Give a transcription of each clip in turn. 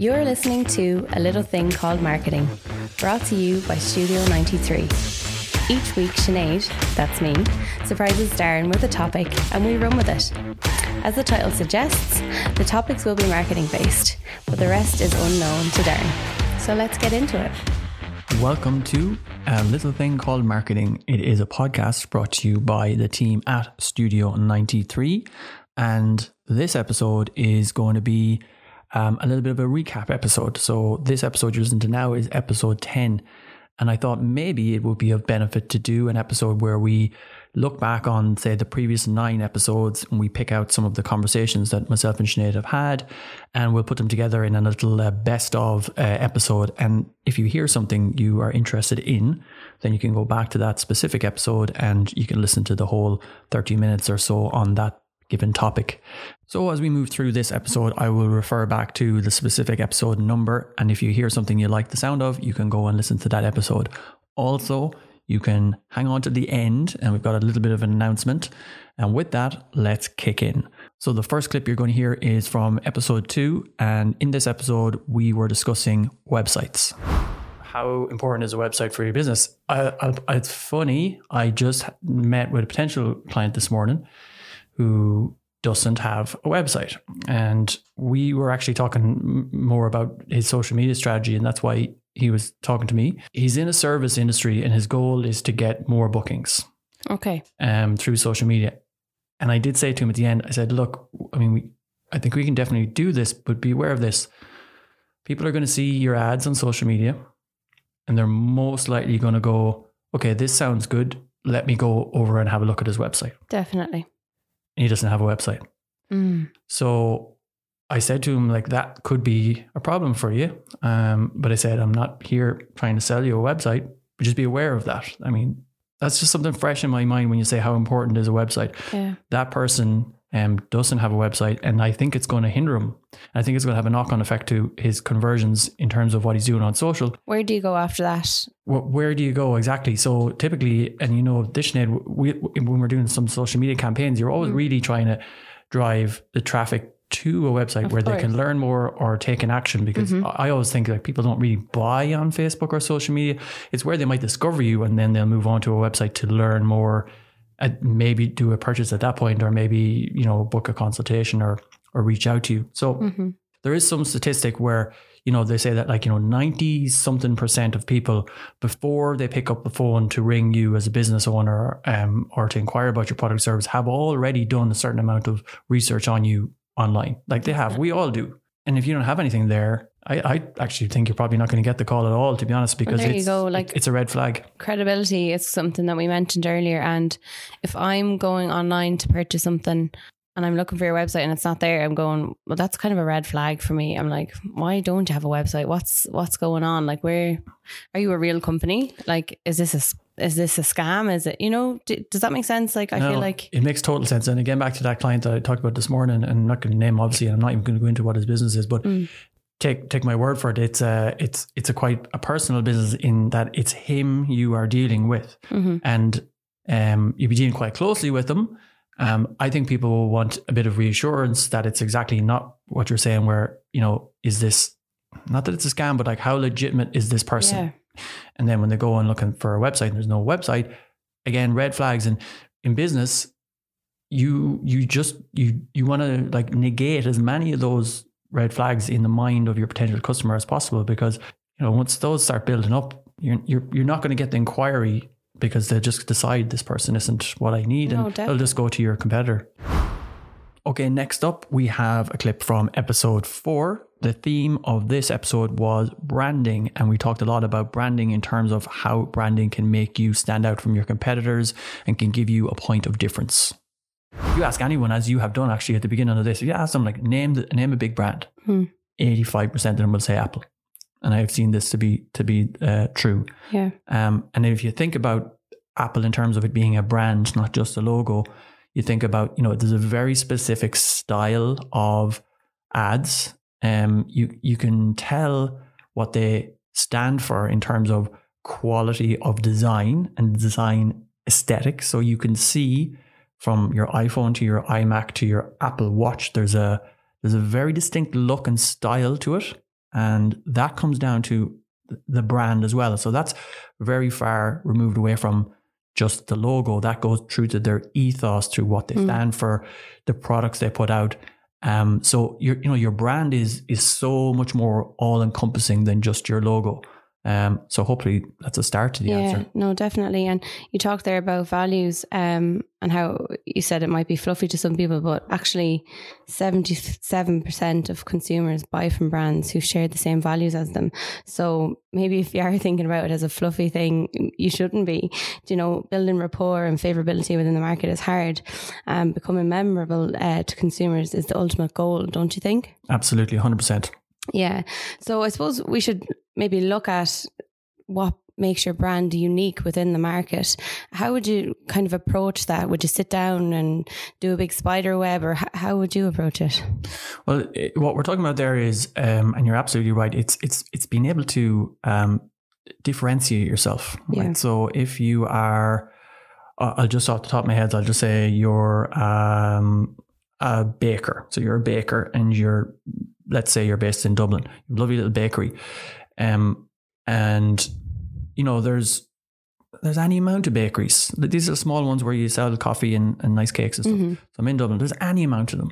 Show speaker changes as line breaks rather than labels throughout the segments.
You're listening to A Little Thing Called Marketing, brought to you by Studio 93. Each week, Sinead, that's me, surprises Darren with a topic and we run with it. As the title suggests, the topics will be marketing based, but the rest is unknown to Darren. So let's get into it.
Welcome to A Little Thing Called Marketing. It is a podcast brought to you by the team at Studio 93. And this episode is going to be um, a little bit of a recap episode. So, this episode you're listening to now is episode 10. And I thought maybe it would be of benefit to do an episode where we look back on, say, the previous nine episodes and we pick out some of the conversations that myself and Sinead have had and we'll put them together in a little uh, best of uh, episode. And if you hear something you are interested in, then you can go back to that specific episode and you can listen to the whole 30 minutes or so on that given topic. So, as we move through this episode, I will refer back to the specific episode number. And if you hear something you like the sound of, you can go and listen to that episode. Also, you can hang on to the end, and we've got a little bit of an announcement. And with that, let's kick in. So, the first clip you're going to hear is from episode two. And in this episode, we were discussing websites how important is a website for your business? I, I, it's funny. I just met with a potential client this morning who doesn't have a website. And we were actually talking more about his social media strategy, and that's why he was talking to me. He's in a service industry, and his goal is to get more bookings.
Okay.
Um, through social media. And I did say to him at the end, I said, "Look, I mean, we, I think we can definitely do this, but be aware of this. People are going to see your ads on social media, and they're most likely going to go, okay, this sounds good. Let me go over and have a look at his website."
Definitely
he doesn't have a website.
Mm.
So I said to him, like, that could be a problem for you. Um, but I said, I'm not here trying to sell you a website, but just be aware of that. I mean, that's just something fresh in my mind when you say how important is a website.
Yeah.
That person um, doesn't have a website, and I think it's going to hinder him. I think it's going to have a knock on effect to his conversions in terms of what he's doing on social.
Where do you go after that?
Where, where do you go exactly? So typically, and you know, Sinead, we, when we're doing some social media campaigns, you're always mm. really trying to drive the traffic to a website of where course. they can learn more or take an action because mm-hmm. I always think like people don't really buy on Facebook or social media. It's where they might discover you and then they'll move on to a website to learn more maybe do a purchase at that point or maybe you know book a consultation or or reach out to you. So
mm-hmm.
there is some statistic where you know they say that like you know 90 something percent of people before they pick up the phone to ring you as a business owner um, or to inquire about your product service have already done a certain amount of research on you online. Like they have. We all do. And if you don't have anything there I, I actually think you're probably not going to get the call at all, to be honest, because
well,
it's,
go. Like,
it's a red flag.
Credibility is something that we mentioned earlier. And if I'm going online to purchase something and I'm looking for your website and it's not there, I'm going, well, that's kind of a red flag for me. I'm like, why don't you have a website? What's what's going on? Like, where are you a real company? Like, is this a is this a scam? Is it you know? D- does that make sense? Like, I
no,
feel like
it makes total sense. And again, back to that client that I talked about this morning, and I'm not going to name obviously, and I'm not even going to go into what his business is, but
mm
take take my word for it. It's a it's it's a quite a personal business in that it's him you are dealing with,
mm-hmm.
and um, you be dealing quite closely with them. Um, I think people will want a bit of reassurance that it's exactly not what you're saying. Where you know, is this not that it's a scam, but like how legitimate is this person?
Yeah.
And then when they go and looking for a website, and there's no website. Again, red flags. And in business, you you just you you want to like negate as many of those red flags in the mind of your potential customer as possible because you know once those start building up you're you're, you're not going to get the inquiry because they'll just decide this person isn't what I need
no,
and
definitely.
they'll just go to your competitor. Okay, next up we have a clip from episode 4. The theme of this episode was branding and we talked a lot about branding in terms of how branding can make you stand out from your competitors and can give you a point of difference. If you ask anyone, as you have done actually at the beginning of this, if you ask them like name the, name a big brand, eighty five percent of them will say Apple, and I have seen this to be to be uh, true.
Yeah.
Um, and if you think about Apple in terms of it being a brand, not just a logo, you think about you know there's a very specific style of ads. Um, you you can tell what they stand for in terms of quality of design and design aesthetic. So you can see from your iPhone to your iMac to your Apple Watch, there's a there's a very distinct look and style to it. And that comes down to the brand as well. So that's very far removed away from just the logo. That goes through to their ethos, through what they mm. stand for, the products they put out. Um, so your you know your brand is is so much more all encompassing than just your logo. Um, so hopefully that's a start to the
yeah,
answer.
No, definitely. And you talked there about values um, and how you said it might be fluffy to some people, but actually 77% of consumers buy from brands who share the same values as them. So maybe if you are thinking about it as a fluffy thing, you shouldn't be. You know, building rapport and favorability within the market is hard. Um, becoming memorable uh, to consumers is the ultimate goal, don't you think?
Absolutely, 100%.
Yeah. So I suppose we should maybe look at what makes your brand unique within the market. How would you kind of approach that? Would you sit down and do a big spider web or how would you approach it?
Well, it, what we're talking about there is, um, and you're absolutely right. It's, it's, it's being able to, um, differentiate yourself. Yeah. Right? So if you are, uh, I'll just off the top of my head, I'll just say you're, um, a baker. So you're a baker and you're let's say you're based in Dublin, lovely little bakery, um, and you know there's there's any amount of bakeries. These are small ones where you sell coffee and, and nice cakes and stuff. Mm-hmm. So I'm in Dublin. There's any amount of them.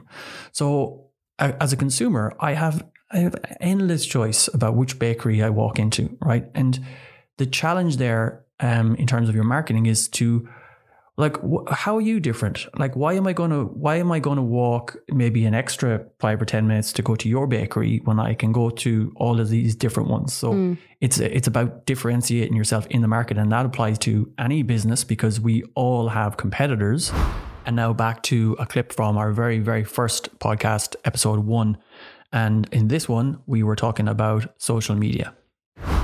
So as a consumer, I have I have endless choice about which bakery I walk into, right? And the challenge there, um, in terms of your marketing, is to like wh- how are you different like why am i going to why am i going to walk maybe an extra five or ten minutes to go to your bakery when i can go to all of these different ones so mm. it's it's about differentiating yourself in the market and that applies to any business because we all have competitors and now back to a clip from our very very first podcast episode one and in this one we were talking about social media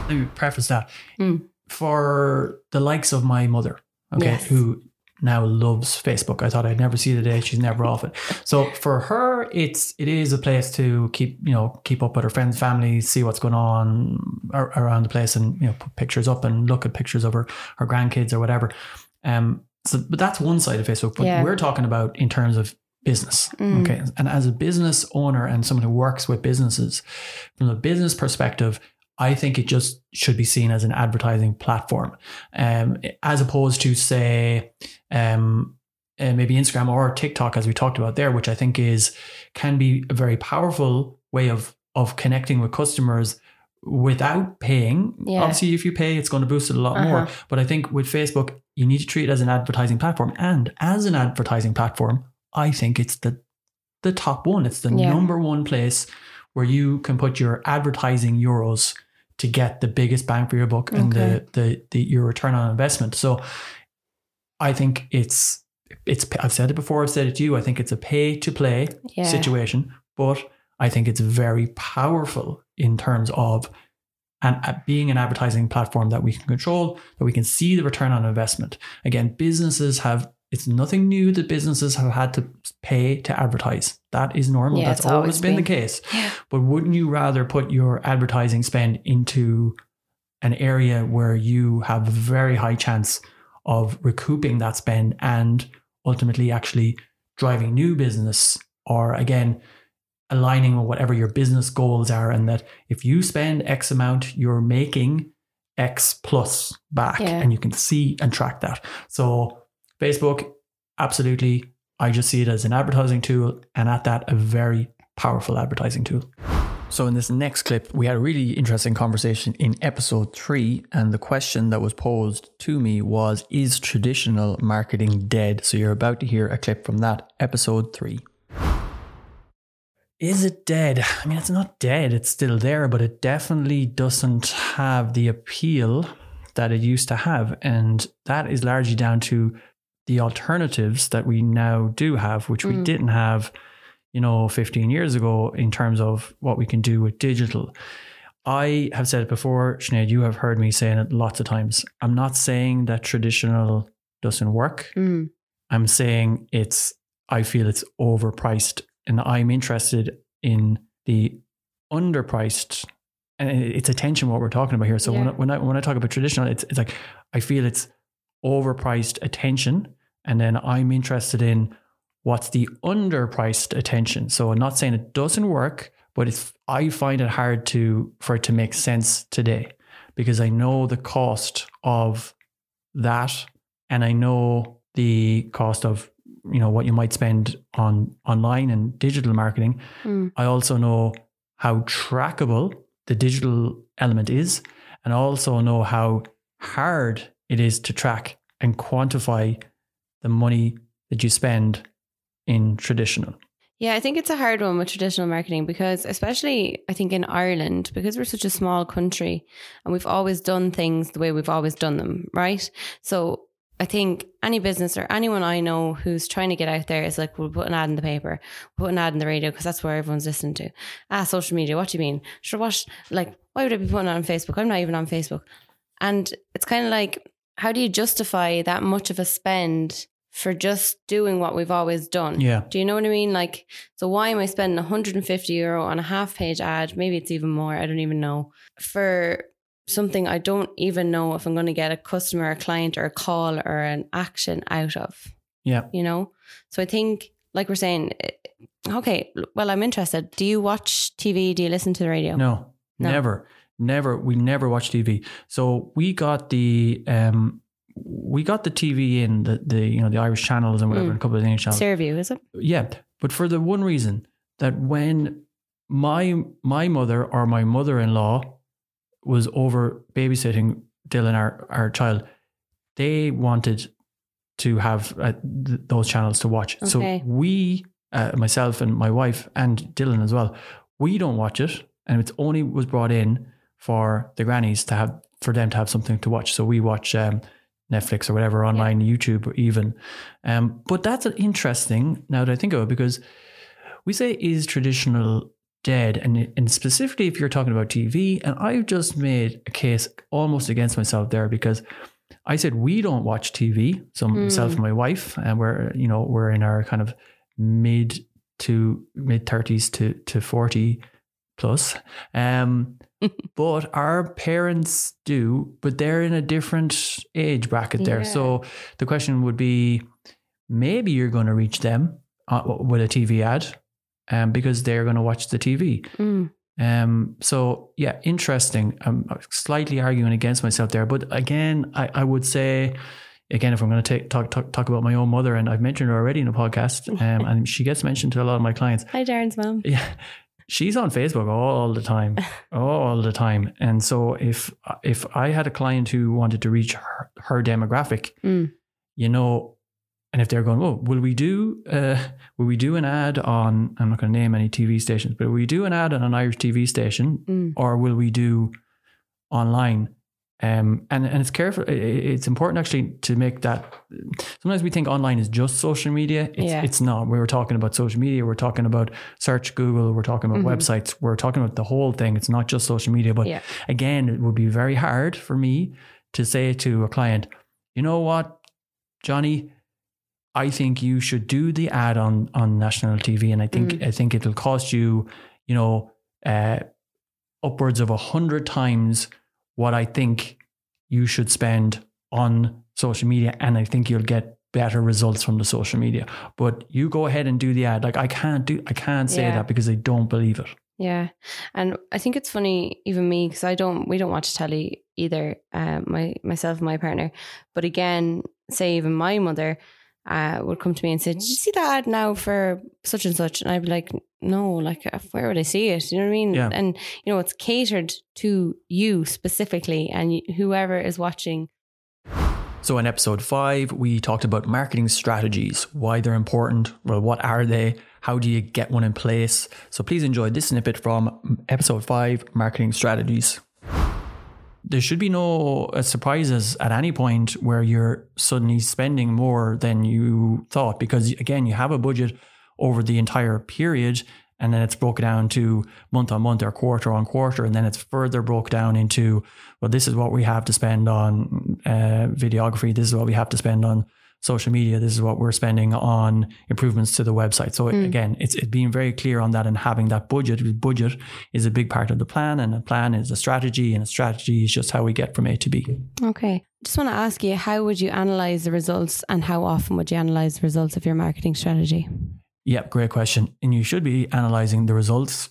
let me preface that mm. for the likes of my mother okay yes. who now loves Facebook. I thought I'd never see the day she's never off it. So for her, it's it is a place to keep you know keep up with her friends, family, see what's going on around the place, and you know put pictures up and look at pictures of her her grandkids or whatever. Um, so but that's one side of Facebook. But yeah. we're talking about in terms of business. Mm. Okay, and as a business owner and someone who works with businesses, from a business perspective, I think it just should be seen as an advertising platform, um, as opposed to say um, uh, maybe Instagram or TikTok, as we talked about there, which I think is can be a very powerful way of of connecting with customers without paying. Yeah. Obviously, if you pay, it's going to boost it a lot uh-huh. more. But I think with Facebook, you need to treat it as an advertising platform, and as an advertising platform, I think it's the the top one. It's the yeah. number one place where you can put your advertising euros to get the biggest bang for your buck and the, the the your return on investment. So I think it's it's I've said it before, I've said it to you. I think it's a pay to play yeah. situation, but I think it's very powerful in terms of and being an advertising platform that we can control, that we can see the return on investment. Again, businesses have it's nothing new that businesses have had to pay to advertise. That is normal. Yeah, That's always, always been, been, the case. Yeah. But wouldn't you rather put your advertising spend into an area where you have a very high chance of recouping that spend and ultimately actually driving new business or again aligning with whatever your business goals are and that if you spend x amount you're making x plus back yeah. and you can see and track that so Facebook, absolutely. I just see it as an advertising tool, and at that, a very powerful advertising tool. So, in this next clip, we had a really interesting conversation in episode three. And the question that was posed to me was Is traditional marketing dead? So, you're about to hear a clip from that episode three. Is it dead? I mean, it's not dead, it's still there, but it definitely doesn't have the appeal that it used to have. And that is largely down to the alternatives that we now do have, which we mm. didn't have, you know, 15 years ago in terms of what we can do with digital. I have said it before, Sinead, you have heard me saying it lots of times. I'm not saying that traditional doesn't work. Mm. I'm saying it's, I feel it's overpriced. And I'm interested in the underpriced, and it's attention what we're talking about here. So yeah. when, I, when I when I talk about traditional, it's it's like I feel it's overpriced attention. And then I'm interested in what's the underpriced attention. So I'm not saying it doesn't work, but it's I find it hard to for it to make sense today because I know the cost of that and I know the cost of you know what you might spend on online and digital marketing.
Mm.
I also know how trackable the digital element is and I also know how hard it is to track and quantify the money that you spend in traditional.
Yeah, I think it's a hard one with traditional marketing because, especially, I think in Ireland, because we're such a small country and we've always done things the way we've always done them, right? So I think any business or anyone I know who's trying to get out there is like, we'll put an ad in the paper, put an ad in the radio because that's where everyone's listening to. Ah, social media, what do you mean? Sure, what? Like, why would I be putting it on Facebook? I'm not even on Facebook. And it's kind of like, how do you justify that much of a spend for just doing what we've always done?
Yeah.
Do you know what I mean? Like, so why am I spending 150 euro on a half page ad? Maybe it's even more. I don't even know. For something I don't even know if I'm going to get a customer, a client, or a call or an action out of,
Yeah.
you know? So I think, like we're saying, eh, okay, well, I'm interested. Do you watch TV? Do you listen to the radio?
No,
No.
never, never. We never watch TV. So we got the um, we got the TV in the the you know the Irish channels and whatever,
Mm.
and a couple of English channels.
Saorview, is it?
Yeah, but for the one reason that when my my mother or my mother in law was over babysitting Dylan, our our child, they wanted to have uh, th- those channels to watch.
Okay.
So we, uh, myself and my wife and Dylan as well, we don't watch it, and it only was brought in for the grannies to have for them to have something to watch. So we watch. Um, Netflix or whatever online, YouTube or even. Um, but that's an interesting now that I think of it because we say is traditional dead, and and specifically if you're talking about TV, and I've just made a case almost against myself there because I said we don't watch TV. So myself and my wife, and we're you know we're in our kind of mid to mid thirties to to forty plus. Um, but our parents do, but they're in a different age bracket there.
Yeah.
So the question would be maybe you're going to reach them uh, with a TV ad um, because they're going to watch the TV.
Mm.
Um, so yeah, interesting. I'm slightly arguing against myself there, but again, I, I would say, again, if I'm going to take, talk, talk talk about my own mother, and I've mentioned her already in the podcast, um, and she gets mentioned to a lot of my clients.
Hi, Darren's mom.
Yeah, she's on Facebook all the time, all the time. And so if if I had a client who wanted to reach her, her demographic,
Mm.
you know, and if they're going, oh, will we do uh, will we do an ad on? I'm not going to name any TV stations, but will we do an ad on an Irish TV station,
Mm.
or will we do online? Um, and and it's careful. It's important actually to make that. Sometimes we think online is just social media. It's,
Yeah.
it's not. We were talking about social media. We're talking about search Google. We're talking about
Mhm.
websites. We're talking about the whole thing. It's not just social media. But
Yeah.
again, it would be very hard for me to say to a client, you know what, Johnny, I think you should do the ad on on national TV, and I think I think it'll cost you, you know, uh, upwards of a hundred times what I think you should spend on social media, and I think you'll get better results from the social media. But you go ahead and do the ad. Like I can't do, I can't say
Yeah.
that because I don't believe it.
Yeah, and I think it's funny, even me, because I don't, we don't watch telly either. Uh, my myself and my partner, but again, say even my mother uh, would come to me and say, "Did you see that ad now for such and such?" And I'd be like, "No, like uh, where would I see it?" You know what I mean?
Yeah.
And you know, it's catered to you specifically, and whoever is watching.
So, in episode five, we talked about marketing strategies, why they're important, well, what are they, how do you get one in place. So, please enjoy this snippet from episode five marketing strategies. There should be no uh, surprises at any point where you're suddenly spending more than you thought, because again, you have a budget over the entire period. And then it's broken down to month on month or quarter on quarter. And then it's further broke down into, well, this is what we have to spend on uh, videography. This is what we have to spend on social media. This is what we're spending on improvements to the website. So mm. again, it's, it's being very clear on that and having that budget. Budget is a big part of the plan, and a plan is a strategy, and a strategy is just how we get from A to B.
Okay, just want to ask you, how would you analyze the results, and how often would you analyze the results of your marketing strategy?
Yep, great question. And you should be analyzing the results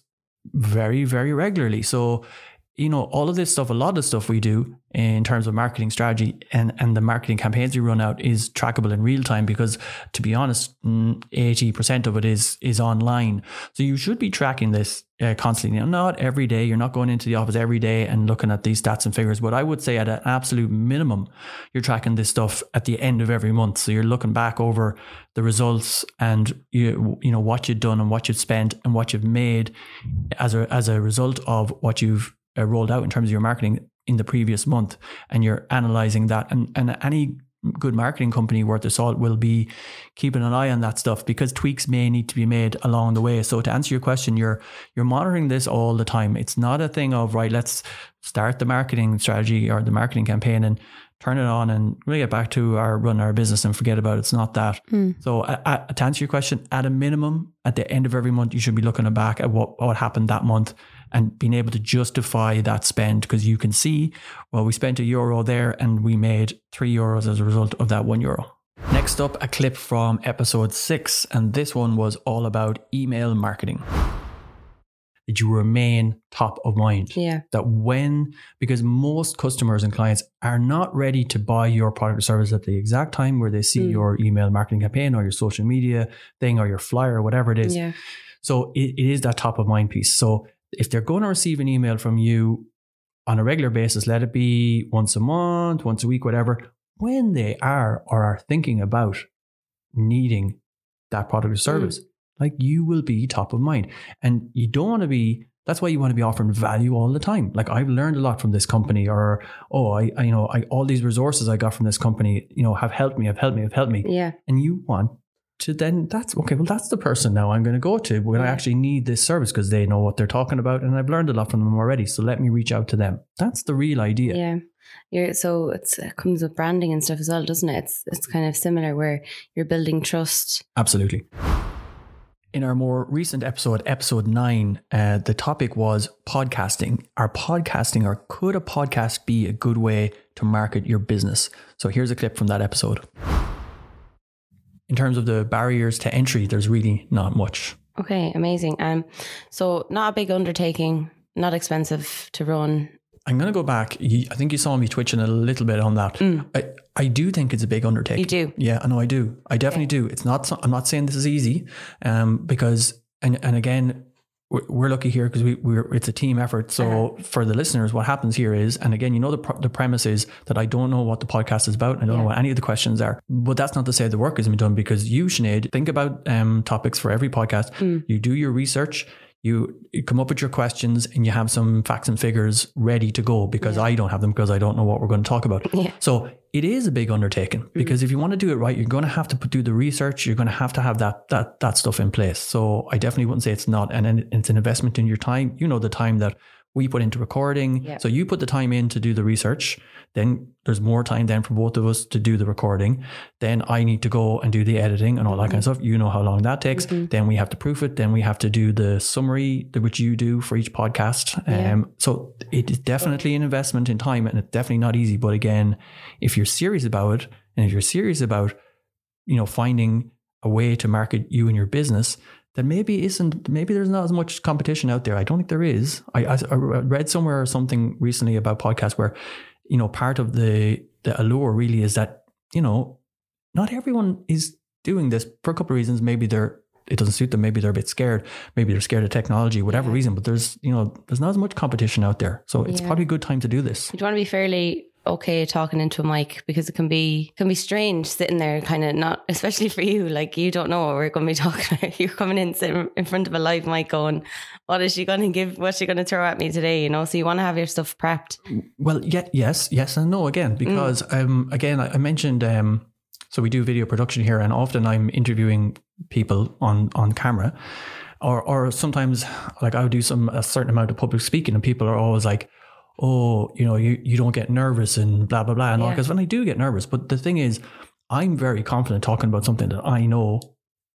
very, very regularly. So, you know, all of this stuff, a lot of stuff we do in terms of marketing strategy and, and the marketing campaigns we run out is trackable in real time because to be honest, 80% of it is, is online. So you should be tracking this uh, constantly. Not every day. You're not going into the office every day and looking at these stats and figures, but I would say at an absolute minimum, you're tracking this stuff at the end of every month. So you're looking back over the results and you, you know, what you've done and what you've spent and what you've made as a, as a result of what you've uh, rolled out in terms of your marketing in the previous month and you're analyzing that and, and any good marketing company worth their salt will be keeping an eye on that stuff because tweaks may need to be made along the way. So to answer your question, you're you're monitoring this all the time. It's not a thing of right, let's start the marketing strategy or the marketing campaign and turn it on and we get back to our run our business and forget about it. It's not that.
Mm.
So uh, to answer your question, at a minimum, at the end of every month, you should be looking back at what, what happened that month and being able to justify that spend because you can see, well, we spent a euro there and we made three euros as a result of that one euro. Next up, a clip from episode six, and this one was all about email marketing. That you remain top of mind.
Yeah.
That when, because most customers and clients are not ready to buy your product or service at the exact time where they see
Mm.
your email marketing campaign or your social media thing or your flyer or whatever it is.
Yeah.
So it, it is that top of mind piece. So if they're going to receive an email from you on a regular basis, let it be once a month, once a week, whatever, when they are or are thinking about needing that product or mm. service, like you will be top of mind. And you don't want to be that's why you want to be offering value all the time. Like I've learned a lot from this company, or oh, I, I you know, I all these resources I got from this company, you know, have helped me, have helped me, have helped me
Yeah.
and you want to then that's okay well that's the person now i'm going to go to when i actually need this service because they know what they're talking about and i've learned a lot from them already so let me reach out to them. That's the real idea.
Yeah. You're, so it's, it comes with branding and stuff as well, doesn't it? It's it's kind of similar where you're building trust.
absolutely. In our more recent episode episode 9 uh, the topic was podcasting. Are podcasting or could a podcast be a good way to market your business? So here's a clip from that episode in terms of the barriers to entry there's really not much
Okay, amazing. Um, so not a big undertaking, not expensive to run.
I'm going to go back. I think you saw me twitching a little bit on that.
Mm.
I, I do think it's a big undertaking.
You do.
Yeah, I know I do. I definitely do. It's not. I'm not saying this is easy, um, because and and again, we're, lucky here because we we're it's a team effort. So for the listeners, what happens here is, and again, you know, the the premise is that I don't know what the podcast is about. I don't know what any of the questions are, but that's not to say the work isn't done because you, Sinead, think about um topics for every podcast.
Mm.
You do your research. You, come up with your questions and you have some facts and figures ready to go because
Yeah.
I don't have them because I don't know what we're going to talk about.
Yeah.
So it is a big undertaking mm-hmm. because if you want to do it right, you're going to have to put, do the research. You're going to have to have that that that stuff in place. So I definitely wouldn't say it's not, and then it's an investment in your time. You know the time that we put into recording.
Yeah.
So you put the time in to do the research. Then there's more time then for both of us to do the recording. Then I need to go and do the editing and all that kind of stuff. You know how long that takes.
Mhm.
Then we have to proof it. Then we have to do the summary, which you do for each podcast.
Yeah.
Um, so it is definitely an investment in time and it's definitely not easy. But again, if you're serious about it and if you're serious about, you know, finding a way to market you and your business, then maybe isn't maybe there's not as much competition out there. I don't think there is. I, I, I read somewhere or something recently about podcasts where, you know, part of the the allure really is that you know, not everyone is doing this for a couple of reasons. Maybe they're it doesn't suit them. Maybe they're a bit scared. Maybe they're scared of technology, whatever
Yeah.
reason. But there's you know there's not as much competition out there, so it's
Yeah.
probably a good time to do this.
You'd want to be fairly okay talking into a mic because it can be can be strange sitting there, kind of not, especially for you. Like you don't know what we're going to be talking about. You're coming in sitting in front of a live mic, going, "What is she going to give? What's she going to throw at me today?" You know, so you want to have your stuff prepped.
Well, yeah, yes, yes, and no again because um again I, I mentioned um so we do video production here, and often I'm interviewing people on on camera, or or sometimes like I would do some a certain amount of public speaking, and people are always like. Oh, you know, you, you don't get nervous and blah blah blah and all
Yeah.
because when I do get nervous, but the thing is, I'm very confident talking about something that I know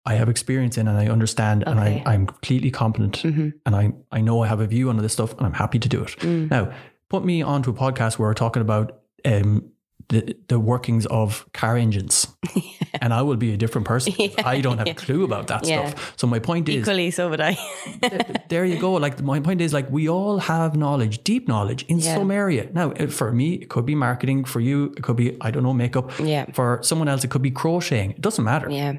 I have experience in and I understand and I, I'm completely competent
hmm
and I, I know I have a view on this stuff and I'm happy to do it.
Mm.
Now, put me onto a podcast where we're talking about um, the, the workings of car engines. And I will be a different person. I don't have a clue about that
Yeah.
stuff. So my point is
Equally, so would I.
there you go. Like my point is like we all have knowledge, deep knowledge in
Yeah.
some area. Now, for me, it could be marketing. For you, it could be I don't know makeup.
Yeah.
For someone else, it could be crocheting. It doesn't matter.
yeah.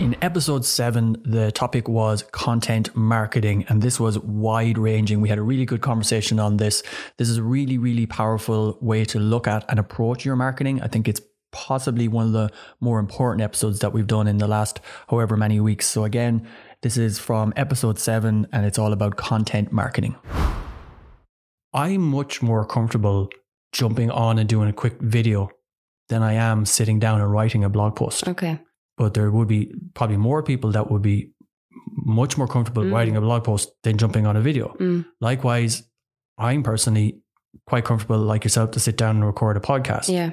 In episode seven, the topic was content marketing, and this was wide ranging. We had a really good conversation on this. This is a really, really powerful way to look at and approach your marketing. I think it's possibly one of the more important episodes that we've done in the last however many weeks. So, again, this is from episode seven, and it's all about content marketing. I'm much more comfortable jumping on and doing a quick video than I am sitting down and writing a blog post
Okay.
But there would be probably more people that would be much more comfortable
Mm.
writing a blog post than jumping on a video.
Mm.
Likewise, I'm personally quite comfortable, like yourself, to sit down and record a podcast.
Yeah.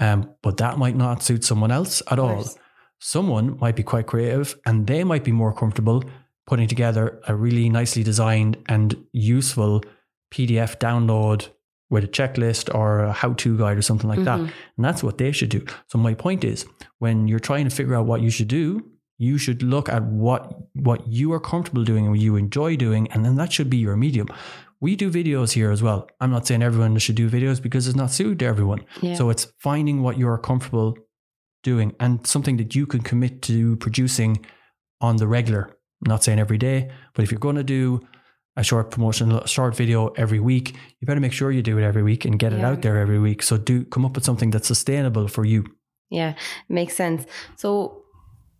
Um, but that might not suit someone else at all. Someone might be quite creative and they might be more comfortable putting together a really nicely designed and useful PDF download with a checklist or a how to guide or something like that.
Mhm.
And that's what they should do. So my point is when you're trying to figure out what you should do, you should look at what what you are comfortable doing and what you enjoy doing, and then that should be your medium. We do videos here as well. I'm not saying everyone should do videos because it's not suited to everyone.
Yeah.
So it's finding what you're comfortable doing and something that you can commit to producing on the regular. I'm not saying every day, but if you're going to do a short promotional, a short video every week, you better make sure you do it every week and get it out there every week. So do come up with something that's sustainable for you.
Yeah, makes sense. So,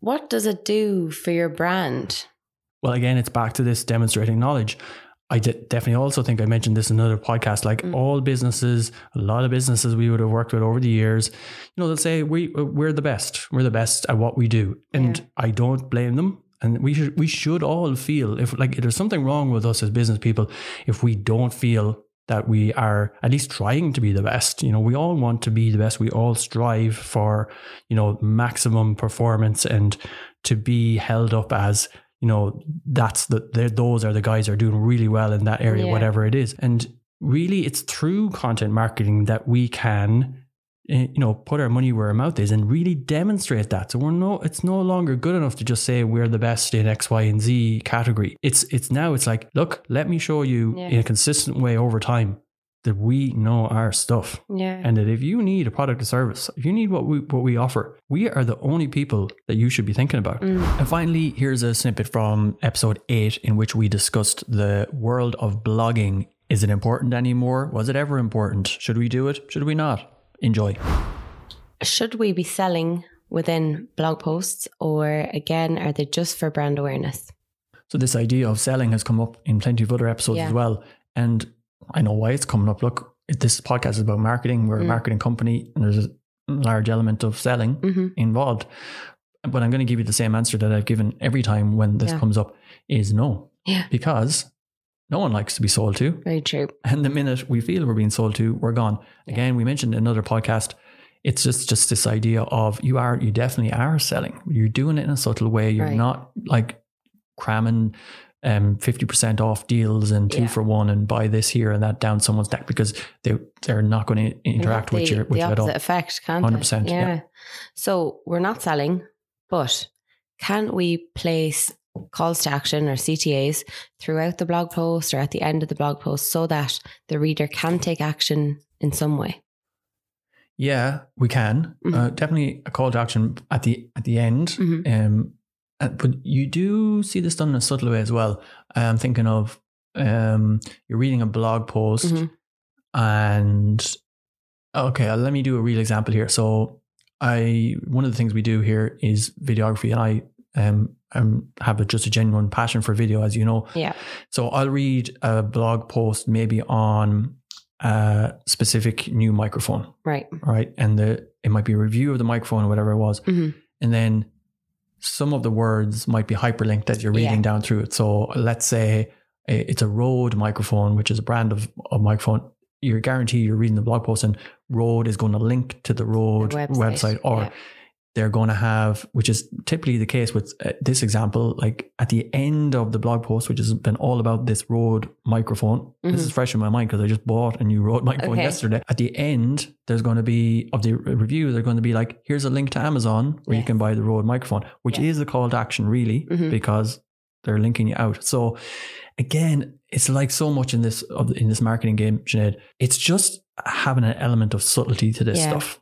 what does it do for your brand?
Well, again, it's back to this demonstrating knowledge. I de- definitely also think I mentioned this in another podcast. Like
Mm.
all businesses, a lot of businesses we would have worked with over the years, you know, they'll say we we're the best. We're the best at what we do, and
Yeah.
I don't blame them. And we should we should all feel if like if there's something wrong with us as business people if we don't feel that we are at least trying to be the best. You know, we all want to be the best. We all strive for you know maximum performance and to be held up as you know that's the those are the guys are doing really well in that area
Yeah.
whatever it is and really it's through content marketing that we can you know put our money where our mouth is and really demonstrate that so we're no it's no longer good enough to just say we're the best in x y and z category it's it's now it's like look let me show you
Yeah.
in a consistent way over time that we know our stuff
Yeah.
and that if you need a product or service, if you need what we what we offer, we are the only people that you should be thinking about.
Mm.
And finally, here's a snippet from episode eight in which we discussed the world of blogging. Is it important anymore? Was it ever important? Should we do it? Should we not? Enjoy.
Should we be selling within blog posts, or again, are they just for brand awareness?
So this idea of selling has come up in plenty of other episodes
Yeah.
as well. And I know why it's coming up. Look, this podcast is about marketing. We're a
Mm.
marketing company and there's a large element of selling
hmm
involved. But I'm going to give you the same answer that I've given every time when this
Yeah.
comes up is no.
Yeah.
Because no one likes to be sold to.
Very true.
And the minute we feel we're being sold to, we're gone.
Yeah.
Again, we mentioned in another podcast, it's just just this idea of you are you definitely are selling. You're doing it in a subtle way. You're
Right.
not like cramming um, 50% off deals and two
Yeah.
for one and buy this here and that down someone's neck because they, they're not going to interact
have
with
the,
you, with
the
you at all.
effect, can't
100%,
they?
yeah.
So we're not selling, but can we place calls to action or CTAs throughout the blog post or at the end of the blog post so that the reader can take action in some way?
Yeah, we can.
Mhm.
Uh, definitely a call to action at the at the end.
Mhm.
Um, uh, but you do see this done in a subtle way as well. I'm thinking of um, you're reading a blog post,
Mhm.
and okay, uh, let me do a real example here. So, I one of the things we do here is videography, and I um, um have a, just a genuine passion for video, as you know.
Yeah.
So I'll read a blog post maybe on a specific new microphone
Right.
right? And the it might be a review of the microphone or whatever it was,
Mhm.
and then some of the words might be hyperlinked as you're reading
Yeah.
down through it. So let's say it's a Rode microphone, which is a brand of, of microphone. You're guaranteed you're reading the blog post, and Rode is going to link to the Rode
The
website, or
yeah.
They're going to have, which is typically the case with uh, this example, like at the end of the blog post, which has been all about this Rode microphone. Mm-hmm. This is fresh in my mind because I just bought a new Rode microphone okay. yesterday. At the end, there's going to be of the review, they're going to be like, here's a link to Amazon where yes. you can buy the Rode microphone, which yes. is a call to action, really, mm-hmm. because they're linking you out. So again, it's like so much in this in this marketing game, Sinead. It's just having an element of subtlety to this yeah. stuff.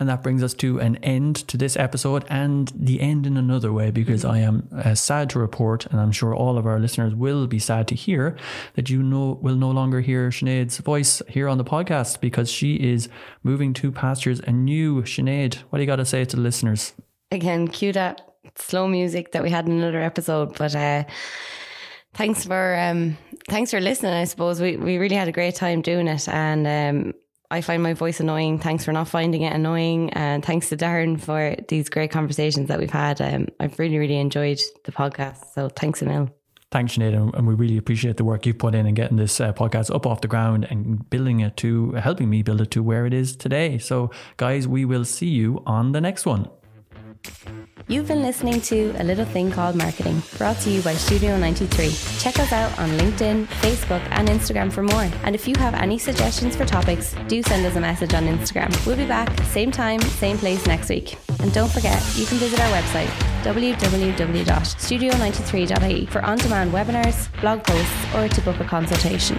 And that brings us to an end to this episode and the end in another way because I am uh, sad to report, and I'm sure all of our listeners will be sad to hear that you know will no longer hear Sinead's voice here on the podcast because she is moving to pastures and new. Sinead, what do you got to say to the listeners?
Again, cue that slow music that we had in another episode, but uh, thanks for um, thanks for listening. I suppose we we really had a great time doing it, and um, I find my voice annoying. Thanks for not finding it annoying. And thanks to Darren for these great conversations that we've had. Um, I've really, really enjoyed the podcast. So thanks, Emil.
Thanks, Sinead, and we really appreciate the work you've put in and getting this uh, podcast up off the ground and building it to helping me build it to where it is today. So, guys, we will see you on the next one.
You've been listening to A Little Thing Called Marketing, brought to you by Studio 93. Check us out on LinkedIn, Facebook, and Instagram for more. And if you have any suggestions for topics, do send us a message on Instagram. We'll be back, same time, same place next week. And don't forget, you can visit our website, www.studio93.ie, for on demand webinars, blog posts, or to book a consultation.